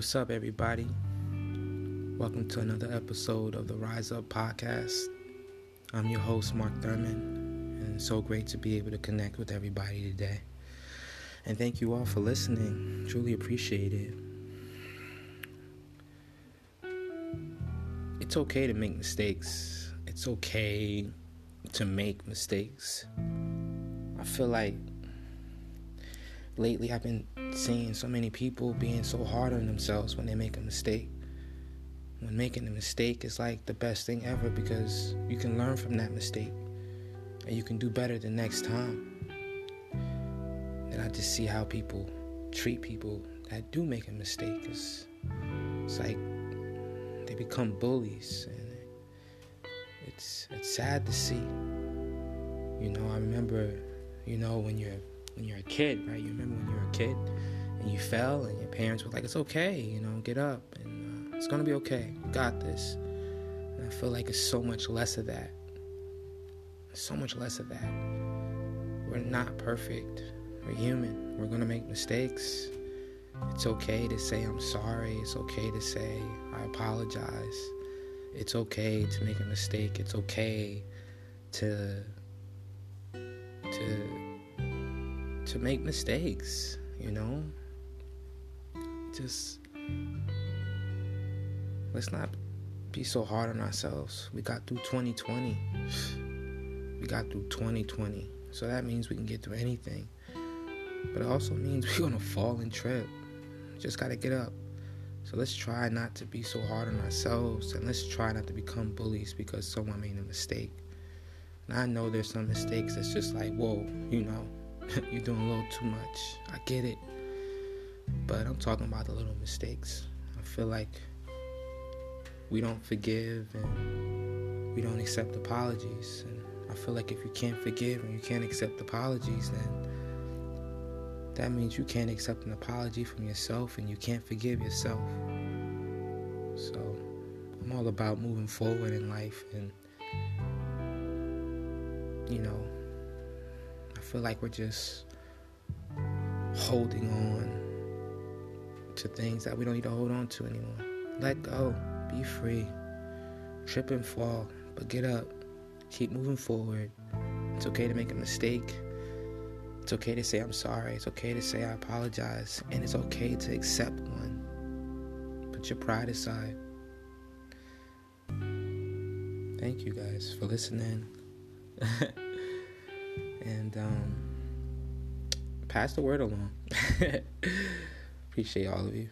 What's up, everybody? Welcome to another episode of the Rise Up Podcast. I'm your host, Mark Thurman, and so great to be able to connect with everybody today. And thank you all for listening. Truly appreciate it. It's okay to make mistakes, it's okay to make mistakes. I feel like lately I've been seeing so many people being so hard on themselves when they make a mistake. When making a mistake is like the best thing ever because you can learn from that mistake and you can do better the next time. And I just see how people treat people that do make a mistake. It's, it's like they become bullies and it's it's sad to see. You know, I remember, you know, when you're when you're a kid, right? You remember when you were a kid and you fell, and your parents were like, "It's okay, you know, get up, and uh, it's gonna be okay. You got this." And I feel like it's so much less of that. So much less of that. We're not perfect. We're human. We're gonna make mistakes. It's okay to say I'm sorry. It's okay to say I apologize. It's okay to make a mistake. It's okay to to to make mistakes, you know? Just let's not be so hard on ourselves. We got through 2020. We got through 2020. So that means we can get through anything. But it also means we're going to fall and trip. Just got to get up. So let's try not to be so hard on ourselves and let's try not to become bullies because someone made a mistake. And I know there's some mistakes that's just like, whoa, you know, you're doing a little too much. I get it. But I'm talking about the little mistakes. I feel like we don't forgive and we don't accept apologies. And I feel like if you can't forgive and you can't accept apologies, then that means you can't accept an apology from yourself and you can't forgive yourself. So I'm all about moving forward in life and, you know, feel like we're just holding on to things that we don't need to hold on to anymore. Let go, be free, trip and fall, but get up, keep moving forward. It's okay to make a mistake. It's okay to say I'm sorry. It's okay to say I apologize. And it's okay to accept one. Put your pride aside. Thank you guys for listening. and um, pass the word along. Appreciate all of you.